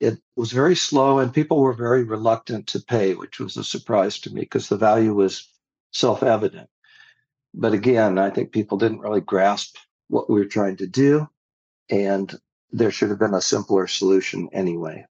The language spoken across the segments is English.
it was very slow and people were very reluctant to pay, which was a surprise to me because the value was self evident. But again, I think people didn't really grasp what we were trying to do. And there should have been a simpler solution anyway.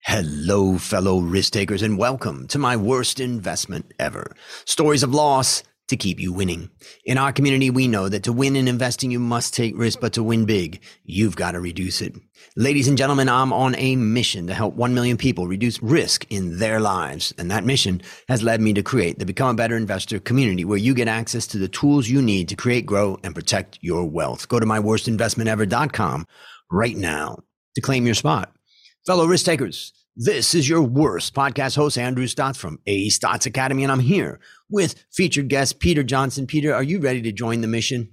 Hello, fellow risk takers, and welcome to my worst investment ever. Stories of loss to keep you winning. In our community, we know that to win in investing, you must take risk, but to win big, you've got to reduce it. Ladies and gentlemen, I'm on a mission to help 1 million people reduce risk in their lives. And that mission has led me to create the Become a Better Investor community where you get access to the tools you need to create, grow, and protect your wealth. Go to myworstinvestmentever.com right now to claim your spot. Fellow risk takers, this is your worst podcast host, Andrew Stotz from A Stotz Academy, and I'm here with featured guest Peter Johnson. Peter, are you ready to join the mission?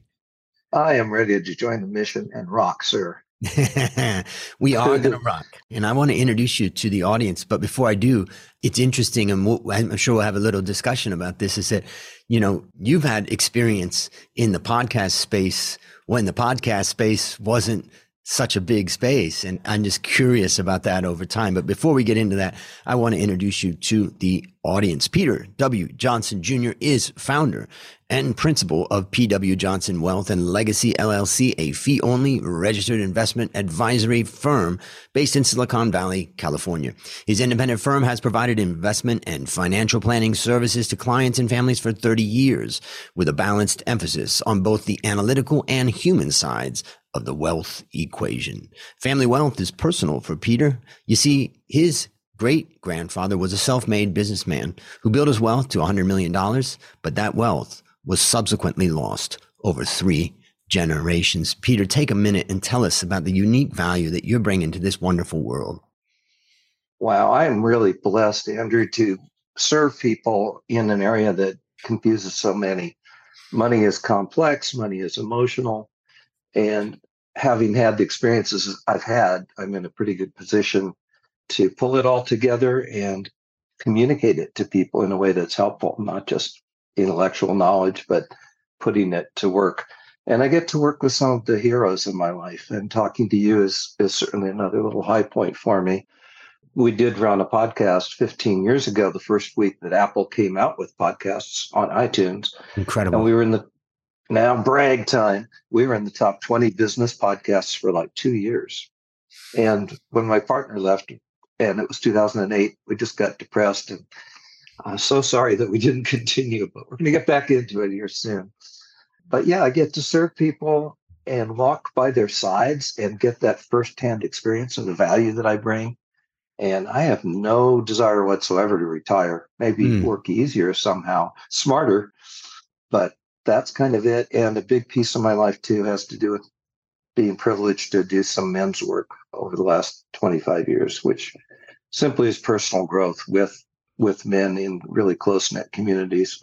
I am ready to join the mission and rock, sir. we are going to rock. And I want to introduce you to the audience. But before I do, it's interesting, and we'll, I'm sure we'll have a little discussion about this. Is that, you know, you've had experience in the podcast space when the podcast space wasn't such a big space. And I'm just curious about that over time. But before we get into that, I want to introduce you to the audience. Peter W. Johnson Jr. is founder and principal of PW Johnson Wealth and Legacy LLC, a fee only registered investment advisory firm based in Silicon Valley, California. His independent firm has provided investment and financial planning services to clients and families for 30 years with a balanced emphasis on both the analytical and human sides of the wealth equation. Family wealth is personal for Peter. You see, his great grandfather was a self made businessman who built his wealth to $100 million, but that wealth was subsequently lost over three generations. Peter, take a minute and tell us about the unique value that you're bringing to this wonderful world. Wow, I am really blessed, Andrew, to serve people in an area that confuses so many. Money is complex, money is emotional. And having had the experiences I've had, I'm in a pretty good position to pull it all together and communicate it to people in a way that's helpful, not just intellectual knowledge, but putting it to work. And I get to work with some of the heroes in my life, and talking to you is, is certainly another little high point for me. We did run a podcast 15 years ago, the first week that Apple came out with podcasts on iTunes. Incredible. And we were in the now, brag time. We were in the top 20 business podcasts for like two years. And when my partner left, and it was 2008, we just got depressed. And I'm so sorry that we didn't continue, but we're going to get back into it here soon. But yeah, I get to serve people and walk by their sides and get that firsthand experience of the value that I bring. And I have no desire whatsoever to retire, maybe mm. work easier somehow, smarter. But that's kind of it. And a big piece of my life too has to do with being privileged to do some men's work over the last 25 years, which simply is personal growth with with men in really close knit communities,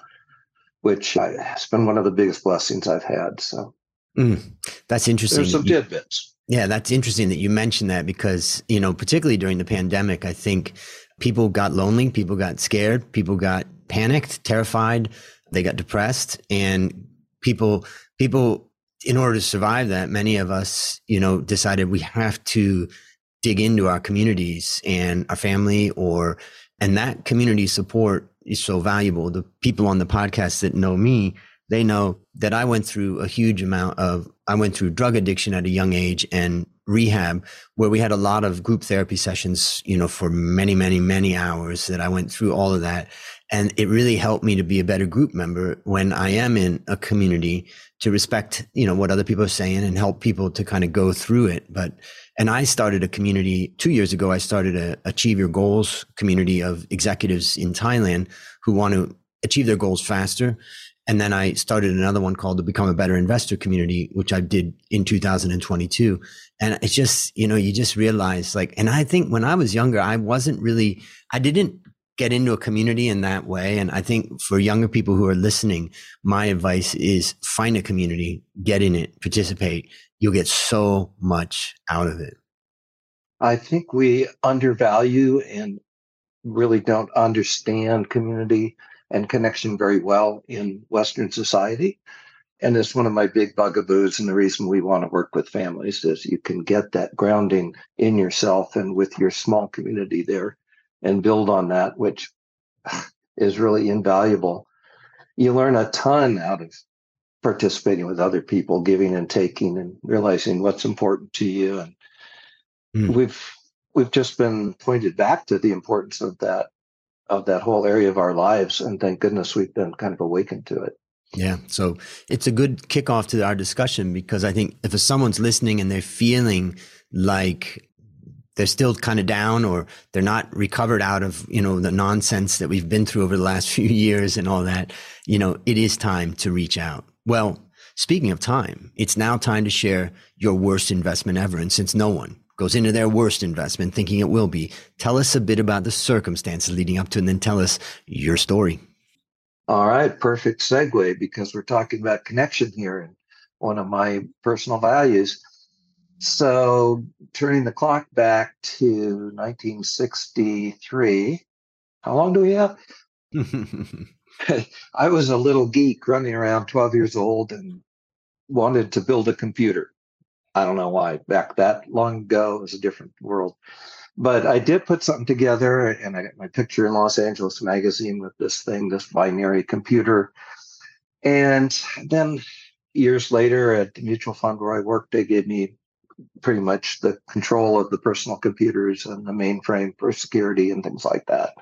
which I, has been one of the biggest blessings I've had. So mm, that's interesting. There's some tidbits. Yeah, that's interesting that you mentioned that because, you know, particularly during the pandemic, I think people got lonely, people got scared, people got panicked, terrified. They got depressed. And people people in order to survive that many of us you know decided we have to dig into our communities and our family or and that community support is so valuable. The people on the podcast that know me they know that I went through a huge amount of I went through drug addiction at a young age and rehab where we had a lot of group therapy sessions, you know, for many, many, many hours that I went through all of that. And it really helped me to be a better group member when I am in a community to respect, you know, what other people are saying and help people to kind of go through it. But, and I started a community two years ago. I started a Achieve Your Goals community of executives in Thailand who want to achieve their goals faster and then I started another one called the Become a Better Investor Community, which I did in 2022. And it's just, you know, you just realize like, and I think when I was younger, I wasn't really, I didn't get into a community in that way. And I think for younger people who are listening, my advice is find a community, get in it, participate. You'll get so much out of it. I think we undervalue and really don't understand community and connection very well in Western society. And it's one of my big bugaboos. And the reason we want to work with families is you can get that grounding in yourself and with your small community there and build on that, which is really invaluable. You learn a ton out of participating with other people, giving and taking, and realizing what's important to you. And mm. we've we've just been pointed back to the importance of that of that whole area of our lives, and thank goodness we've been kind of awakened to it. Yeah, so it's a good kickoff to our discussion because I think if someone's listening and they're feeling like they're still kind of down or they're not recovered out of you know the nonsense that we've been through over the last few years and all that. You know it is time to reach out. Well speaking of time it's now time to share your worst investment ever. And since no one goes into their worst investment thinking it will be tell us a bit about the circumstances leading up to and then tell us your story. All right perfect segue because we're talking about connection here and one of my personal values so turning the clock back to 1963, how long do we have? I was a little geek running around 12 years old and wanted to build a computer. I don't know why. Back that long ago, it was a different world. But I did put something together and I got my picture in Los Angeles magazine with this thing, this binary computer. And then years later at the mutual fund where I worked, they gave me pretty much the control of the personal computers and the mainframe for security and things like that.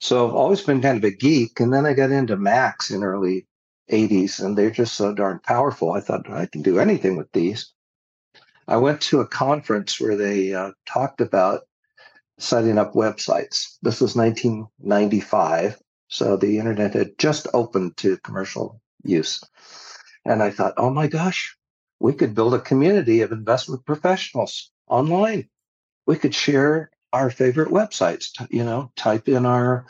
So I've always been kind of a geek. And then I got into Macs in early 80s and they're just so darn powerful. I thought I can do anything with these. I went to a conference where they uh, talked about setting up websites. This was 1995. So the internet had just opened to commercial use. And I thought, oh my gosh, we could build a community of investment professionals online. We could share our favorite websites, you know, type in our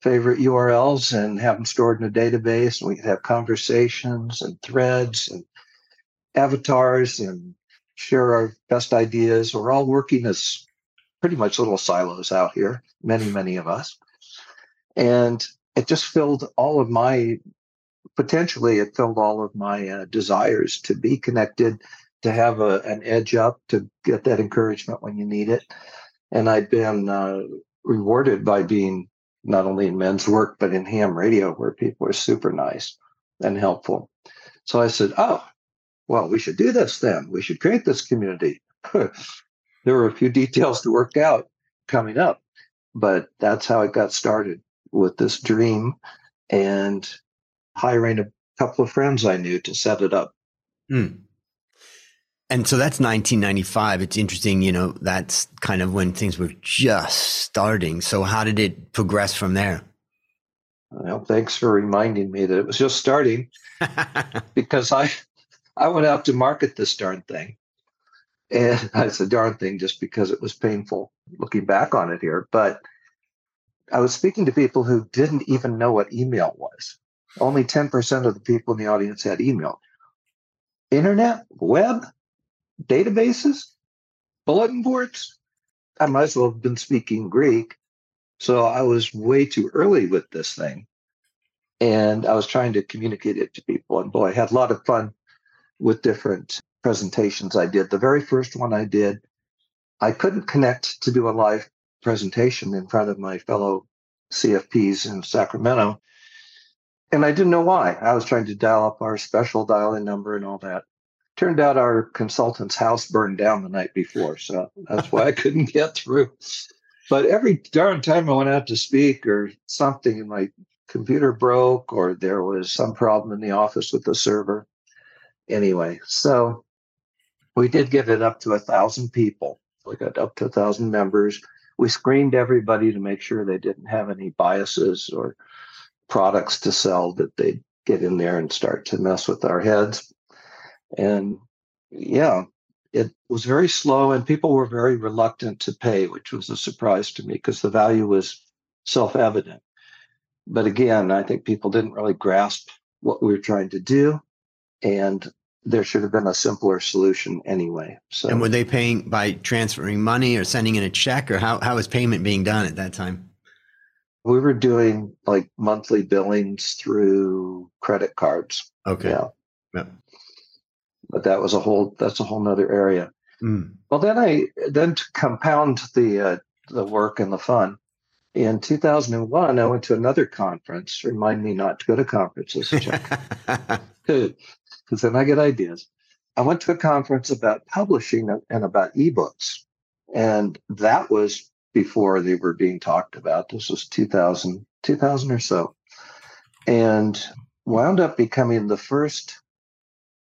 favorite URLs and have them stored in a database. And we could have conversations and threads and avatars and share our best ideas. We're all working as pretty much little silos out here, many, many of us. And it just filled all of my potentially it filled all of my uh, desires to be connected, to have a, an edge up, to get that encouragement when you need it. And I'd been uh, rewarded by being not only in men's work, but in ham radio, where people are super nice and helpful. So I said, Oh, well, we should do this then. We should create this community. there were a few details to work out coming up, but that's how it got started with this dream. And hiring a couple of friends I knew to set it up. Mm. And so that's 1995. It's interesting, you know, that's kind of when things were just starting. So how did it progress from there? Well, thanks for reminding me that it was just starting because I I went out to market this darn thing. And it's a darn thing just because it was painful looking back on it here. But I was speaking to people who didn't even know what email was. Only 10% of the people in the audience had email. Internet, web, databases, bulletin boards. I might as well have been speaking Greek. So I was way too early with this thing. And I was trying to communicate it to people. And boy, I had a lot of fun with different presentations I did. The very first one I did, I couldn't connect to do a live presentation in front of my fellow CFPs in Sacramento and I didn't know why. I was trying to dial up our special dial in number and all that. Turned out our consultant's house burned down the night before. So that's why I couldn't get through. But every darn time I went out to speak or something, my computer broke or there was some problem in the office with the server. Anyway, so we did get it up to a thousand people. We got up to a thousand members. We screened everybody to make sure they didn't have any biases or products to sell that they get in there and start to mess with our heads. And yeah, it was very slow and people were very reluctant to pay, which was a surprise to me because the value was self evident. But again, I think people didn't really grasp what we were trying to do. And there should have been a simpler solution anyway. So, and were they paying by transferring money or sending in a check, or how, how was payment being done at that time? We were doing like monthly billings through credit cards. Okay. Yeah. Yep. But that was a whole that's a whole nother area. Mm. Well, then I then to compound the uh, the work and the fun, in 2001, I went to another conference. Remind me not to go to conferences, because then I get ideas. I went to a conference about publishing and about ebooks, and that was before they were being talked about. This was 2000, 2000 or so, and wound up becoming the first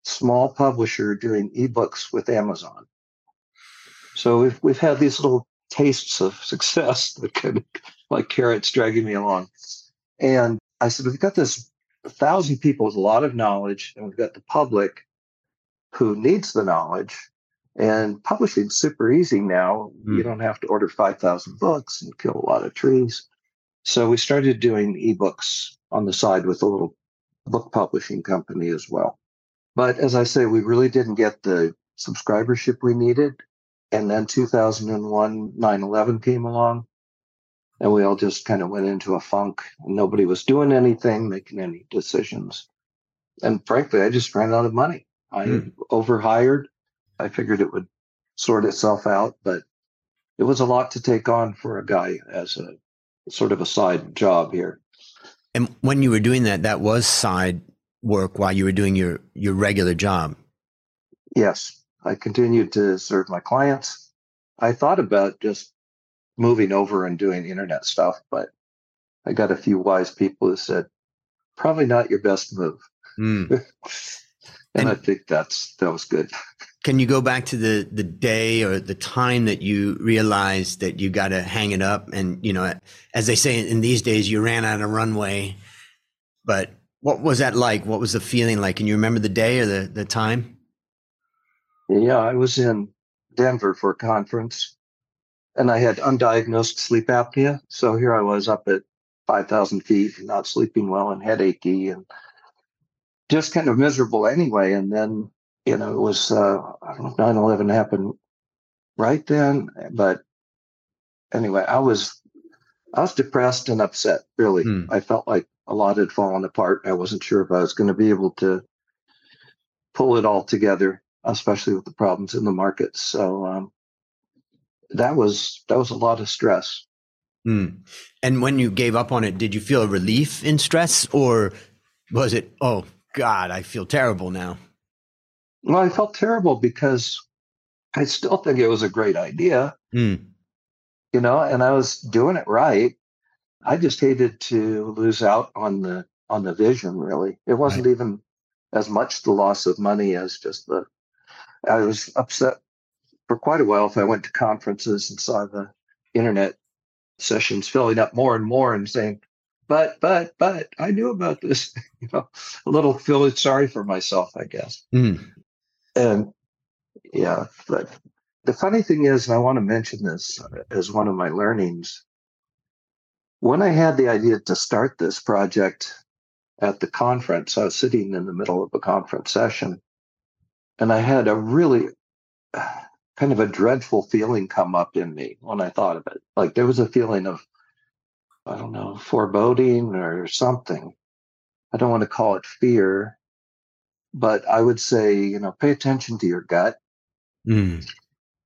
small publisher doing ebooks with Amazon. So we've we've had these little tastes of success that kind of like carrots dragging me along. And I said, we've got this thousand people with a lot of knowledge, and we've got the public who needs the knowledge. And publishing's super easy now. Mm. You don't have to order 5,000 books and kill a lot of trees. So we started doing ebooks on the side with a little book publishing company as well. But as I say, we really didn't get the subscribership we needed. And then 2001, 9 11 came along, and we all just kind of went into a funk. Nobody was doing anything, making any decisions. And frankly, I just ran out of money. I mm. overhired. I figured it would sort itself out, but it was a lot to take on for a guy as a sort of a side job here. And when you were doing that, that was side work while you were doing your your regular job. Yes. I continued to serve my clients. I thought about just moving over and doing internet stuff, but I got a few wise people who said, probably not your best move. Mm. and, and I think that's that was good. Can you go back to the the day or the time that you realized that you got to hang it up? And you know, as they say in these days, you ran out of runway. But what was that like? What was the feeling like? Can you remember the day or the the time? Yeah, I was in Denver for a conference and I had undiagnosed sleep apnea. So here I was up at 5,000 feet, not sleeping well and headachy and just kind of miserable anyway. And then, you know, it was, uh, I don't know, 9 11 happened right then. But anyway, I was, I was depressed and upset, really. Hmm. I felt like a lot had fallen apart. I wasn't sure if I was going to be able to pull it all together especially with the problems in the market. So um, that was that was a lot of stress. Mm. And when you gave up on it, did you feel a relief in stress, or was it, oh God, I feel terrible now? Well, I felt terrible because I still think it was a great idea. Mm. You know, and I was doing it right. I just hated to lose out on the on the vision. Really, it wasn't right. even as much the loss of money as just the I was upset for quite a while if I went to conferences and saw the internet sessions filling up more and more and saying, but, but, but I knew about this, you know, a little feeling sorry for myself, I guess. Mm. And yeah, but the funny thing is, and I want to mention this as one of my learnings, when I had the idea to start this project at the conference, I was sitting in the middle of a conference session and I had a really kind of a dreadful feeling come up in me when I thought of it. Like there was a feeling of, I don't know, foreboding or something. I don't want to call it fear, but I would say, you know, pay attention to your gut. Mm.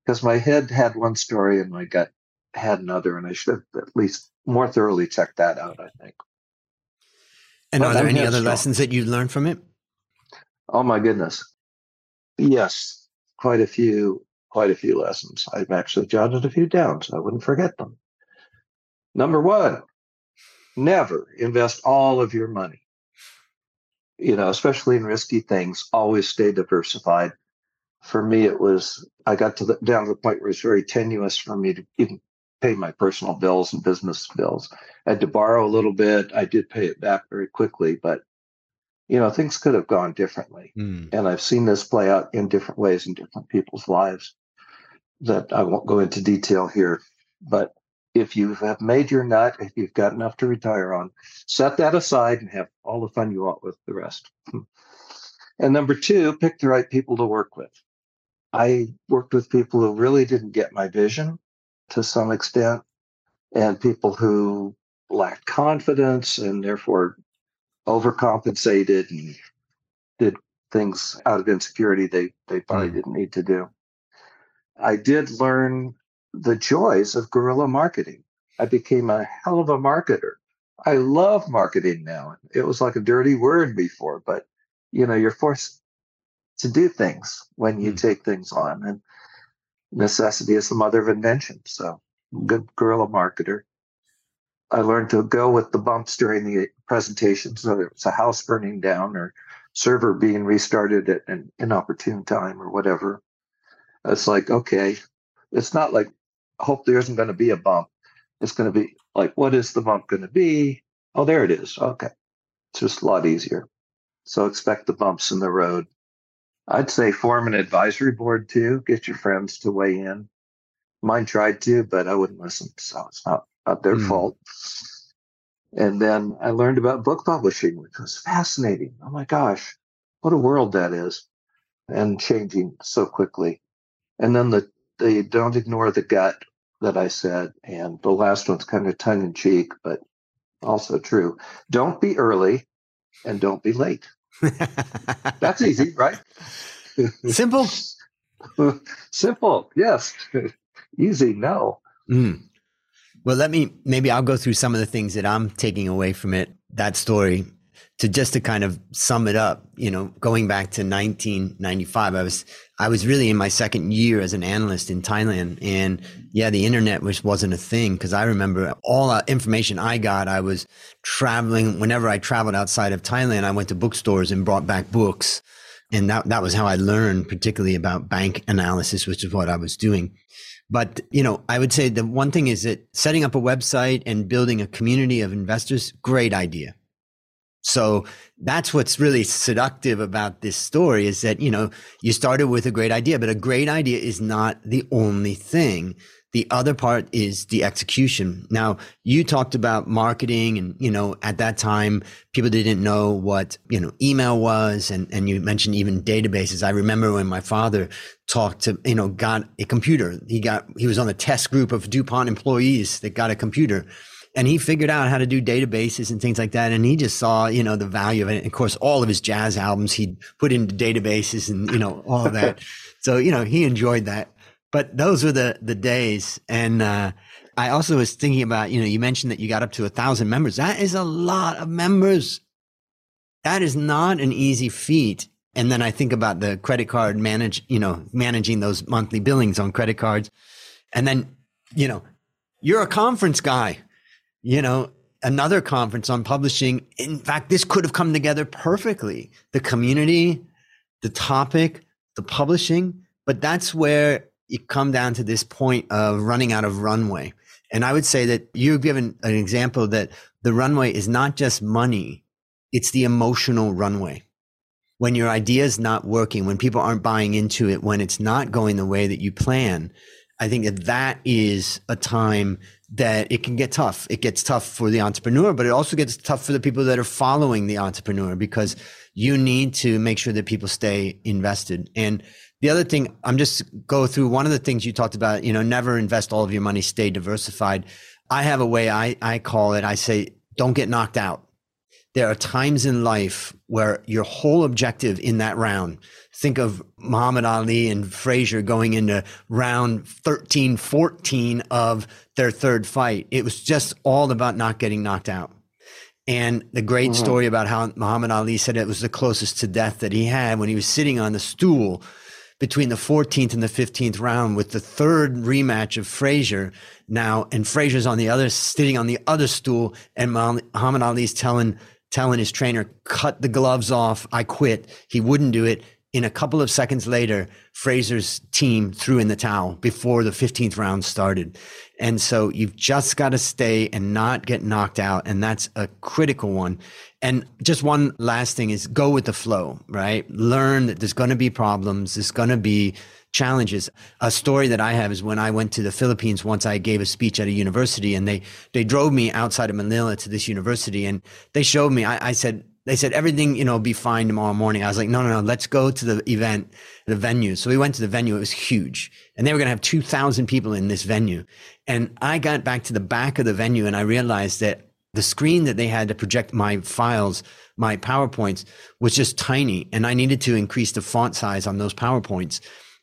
Because my head had one story and my gut had another, and I should have at least more thoroughly checked that out, I think. And but are there any other strong. lessons that you learned from it? Oh my goodness. Yes, quite a few, quite a few lessons. I've actually jotted a few down so I wouldn't forget them. Number one, never invest all of your money. You know, especially in risky things, always stay diversified. For me, it was, I got to the, down to the point where it's very tenuous for me to even pay my personal bills and business bills. I had to borrow a little bit. I did pay it back very quickly, but you know, things could have gone differently. Mm. And I've seen this play out in different ways in different people's lives that I won't go into detail here. But if you have made your nut, if you've got enough to retire on, set that aside and have all the fun you want with the rest. And number two, pick the right people to work with. I worked with people who really didn't get my vision to some extent, and people who lacked confidence and therefore overcompensated and did things out of insecurity they, they probably mm. didn't need to do. I did learn the joys of guerrilla marketing. I became a hell of a marketer. I love marketing now. It was like a dirty word before, but you know, you're forced to do things when you mm. take things on. And necessity is the mother of invention. So good guerrilla marketer. I learned to go with the bumps during the presentations, whether it was a house burning down or server being restarted at an inopportune time or whatever. It's like, okay, it's not like, hope there isn't going to be a bump. It's going to be like, what is the bump going to be? Oh, there it is. Okay. It's just a lot easier. So expect the bumps in the road. I'd say form an advisory board too. Get your friends to weigh in. Mine tried to, but I wouldn't listen. So it's not, not their mm. fault. And then I learned about book publishing, which was fascinating. Oh my gosh, what a world that is and changing so quickly. And then the, the don't ignore the gut that I said. And the last one's kind of tongue in cheek, but also true. Don't be early and don't be late. That's easy, right? Simple. Simple, yes. easy, no. Mm. Well, let me maybe I'll go through some of the things that I'm taking away from it, that story, to just to kind of sum it up. You know, going back to 1995, I was I was really in my second year as an analyst in Thailand, and yeah, the internet was wasn't a thing because I remember all information I got. I was traveling whenever I traveled outside of Thailand. I went to bookstores and brought back books, and that that was how I learned, particularly about bank analysis, which is what I was doing. But, you know, I would say the one thing is that setting up a website and building a community of investors, great idea. So that's what's really seductive about this story is that, you know, you started with a great idea, but a great idea is not the only thing. The other part is the execution. Now, you talked about marketing and, you know, at that time, people didn't know what, you know, email was. And, and you mentioned even databases. I remember when my father talked to, you know, got a computer. He got, he was on the test group of DuPont employees that got a computer and he figured out how to do databases and things like that. And he just saw, you know, the value of it. And of course, all of his jazz albums he'd put into databases and, you know, all of that. so, you know, he enjoyed that but those were the the days and uh, i also was thinking about you know you mentioned that you got up to a thousand members that is a lot of members that is not an easy feat and then i think about the credit card manage you know managing those monthly billings on credit cards and then you know you're a conference guy you know another conference on publishing in fact this could have come together perfectly the community the topic the publishing but that's where you come down to this point of running out of runway. And I would say that you've given an example that the runway is not just money, it's the emotional runway. When your idea is not working, when people aren't buying into it, when it's not going the way that you plan, I think that that is a time that it can get tough. It gets tough for the entrepreneur, but it also gets tough for the people that are following the entrepreneur because you need to make sure that people stay invested. And the other thing, I'm just go through one of the things you talked about, you know, never invest all of your money, stay diversified. I have a way I, I call it, I say, don't get knocked out. There are times in life where your whole objective in that round, think of Muhammad Ali and Frazier going into round 13, 14 of their third fight. It was just all about not getting knocked out. And the great mm-hmm. story about how Muhammad Ali said it was the closest to death that he had when he was sitting on the stool between the 14th and the 15th round with the third rematch of Frazier now, and Frazier's on the other, sitting on the other stool, and Muhammad Ali's telling telling his trainer, "Cut the gloves off. I quit." He wouldn't do it. In a couple of seconds later, Frazier's team threw in the towel before the 15th round started. And so you've just got to stay and not get knocked out. And that's a critical one. And just one last thing is go with the flow, right? Learn that there's going to be problems. There's going to be challenges. A story that I have is when I went to the Philippines once I gave a speech at a university and they, they drove me outside of Manila to this university and they showed me, I, I said, they said everything, you know, be fine tomorrow morning. I was like, no, no, no, let's go to the event, the venue. So we went to the venue. It was huge and they were going to have 2000 people in this venue. And I got back to the back of the venue and I realized that the screen that they had to project my files, my PowerPoints was just tiny. And I needed to increase the font size on those PowerPoints.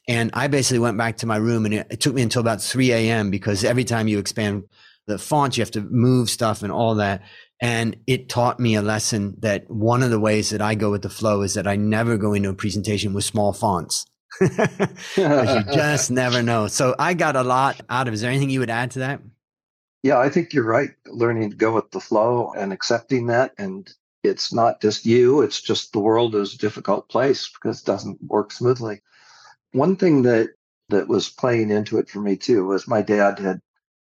And I basically went back to my room and it, it took me until about 3 a.m. because every time you expand the font, you have to move stuff and all that. And it taught me a lesson that one of the ways that I go with the flow is that I never go into a presentation with small fonts. you just never know. So I got a lot out of it. Is there anything you would add to that? Yeah, I think you're right. Learning to go with the flow and accepting that. And it's not just you, it's just the world is a difficult place because it doesn't work smoothly. One thing that that was playing into it for me too was my dad had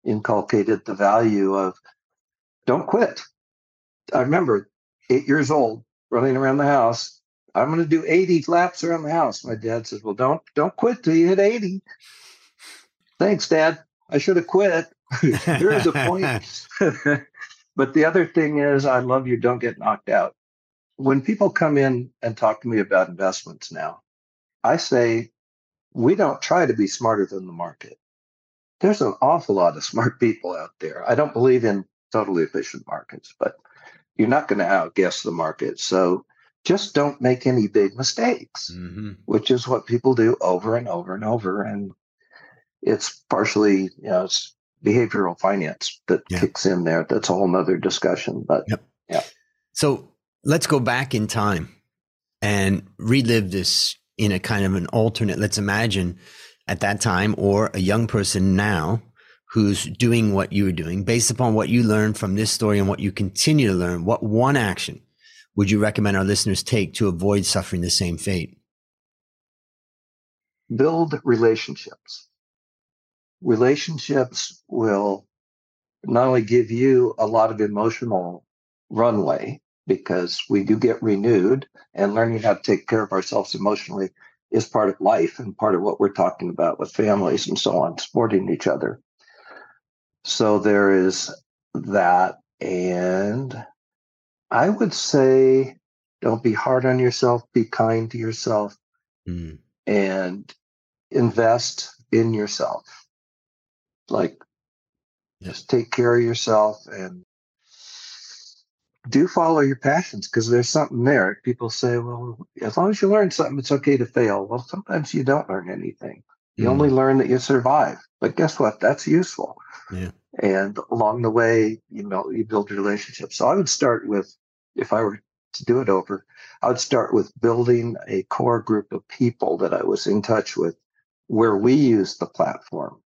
inculcated the value of don't quit. I remember eight years old running around the house. I'm going to do 80 laps around the house. My dad says, "Well, don't don't quit till you hit 80." Thanks, Dad. I should have quit. there is a point. but the other thing is, I love you. Don't get knocked out. When people come in and talk to me about investments now, I say, we don't try to be smarter than the market. There's an awful lot of smart people out there. I don't believe in totally efficient markets, but you're not going to outguess the market. So just don't make any big mistakes, mm-hmm. which is what people do over and over and over. And it's partially, you know, it's behavioral finance that yeah. kicks in there. That's a whole nother discussion. But yep. yeah. So let's go back in time and relive this in a kind of an alternate. Let's imagine at that time or a young person now who's doing what you were doing based upon what you learned from this story and what you continue to learn. What one action would you recommend our listeners take to avoid suffering the same fate? Build relationships relationships will not only give you a lot of emotional runway because we do get renewed and learning how to take care of ourselves emotionally is part of life and part of what we're talking about with families and so on, supporting each other. So there is that. And I would say don't be hard on yourself, be kind to yourself, mm. and invest in yourself like just take care of yourself and do follow your passions because there's something there. People say, well, as long as you learn something, it's okay to fail. Well, sometimes you don't learn anything. You mm. only learn that you survive. But guess what? That's useful. Yeah. And along the way, you know, you build relationships. So I would start with, if I were to do it over, I would start with building a core group of people that I was in touch with where we used the platform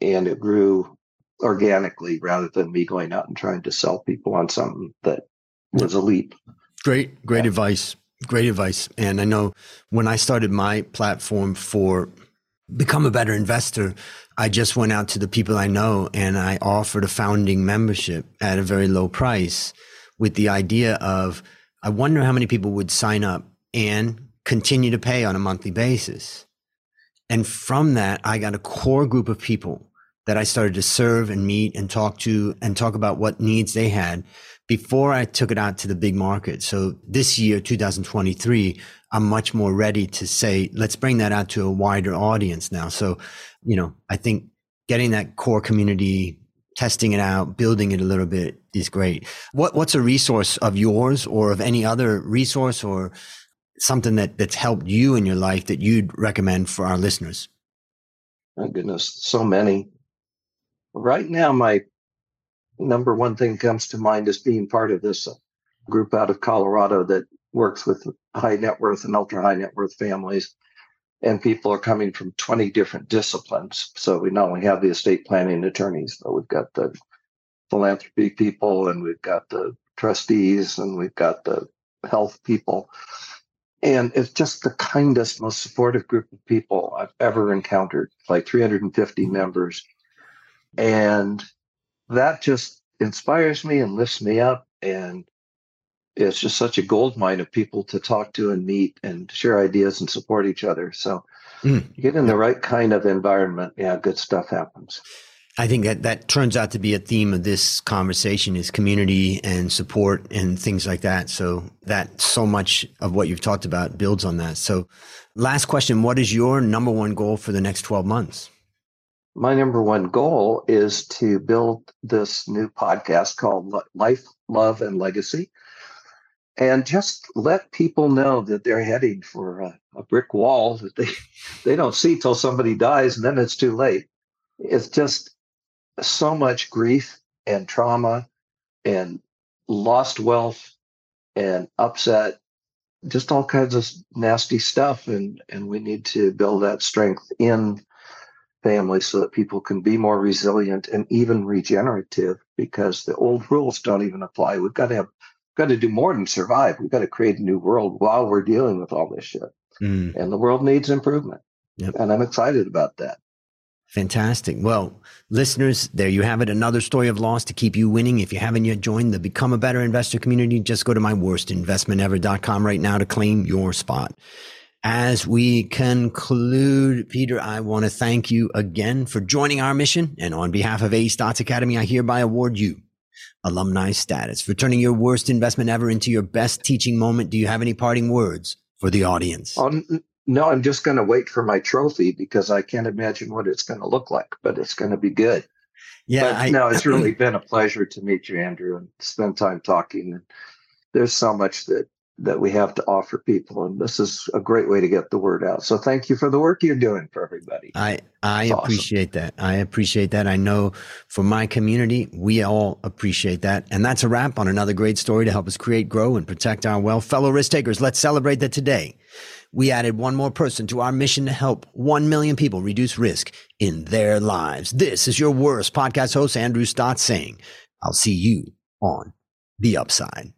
and it grew organically rather than me going out and trying to sell people on something that was a leap. Great, great yeah. advice. Great advice. And I know when I started my platform for become a better investor, I just went out to the people I know and I offered a founding membership at a very low price with the idea of I wonder how many people would sign up and continue to pay on a monthly basis. And from that, I got a core group of people that I started to serve and meet and talk to and talk about what needs they had before I took it out to the big market. So this year, 2023, I'm much more ready to say, let's bring that out to a wider audience now. So, you know, I think getting that core community, testing it out, building it a little bit is great. What, what's a resource of yours or of any other resource or something that, that's helped you in your life that you'd recommend for our listeners? My goodness, so many right now, my number one thing comes to mind is being part of this uh, group out of Colorado that works with high net worth and ultra high net worth families. And people are coming from 20 different disciplines. So we not only have the estate planning attorneys, but we've got the philanthropy people and we've got the trustees and we've got the health people. And it's just the kindest, most supportive group of people I've ever encountered, like 350 members and that just inspires me and lifts me up. And it's just such a gold mine of people to talk to and meet and share ideas and support each other. So mm. you get in the right kind of environment, yeah, good stuff happens. I think that that turns out to be a theme of this conversation is community and support and things like that. So that so much of what you've talked about builds on that. So last question, what is your number one goal for the next 12 months? My number one goal is to build this new podcast called Life, Love, and Legacy. And just let people know that they're heading for a, a brick wall that they, they don't see till somebody dies and then it's too late. It's just so much grief and trauma and lost wealth and upset just all kinds of nasty stuff and and we need to build that strength in families so that people can be more resilient and even regenerative because the old rules don't even apply we've got to have got to do more than survive we've got to create a new world while we're dealing with all this shit mm. and the world needs improvement yep. and i'm excited about that Fantastic. Well, listeners, there you have it. Another story of loss to keep you winning. If you haven't yet joined the Become a Better Investor community, just go to myworstinvestmentever.com right now to claim your spot. As we conclude, Peter, I want to thank you again for joining our mission. And on behalf of A Stotz Academy, I hereby award you alumni status for turning your worst investment ever into your best teaching moment. Do you have any parting words for the audience? Um, no, I'm just going to wait for my trophy because I can't imagine what it's going to look like, but it's going to be good. Yeah. But, I, no, it's really been a pleasure to meet you, Andrew, and spend time talking. And there's so much that that we have to offer people and this is a great way to get the word out. So thank you for the work you're doing for everybody. I i appreciate that. I appreciate that. I know for my community we all appreciate that. And that's a wrap on another great story to help us create grow and protect our wealth. Fellow risk takers let's celebrate that today we added one more person to our mission to help 1 million people reduce risk in their lives. This is your worst podcast host, Andrew Stotz, saying, I'll see you on the upside.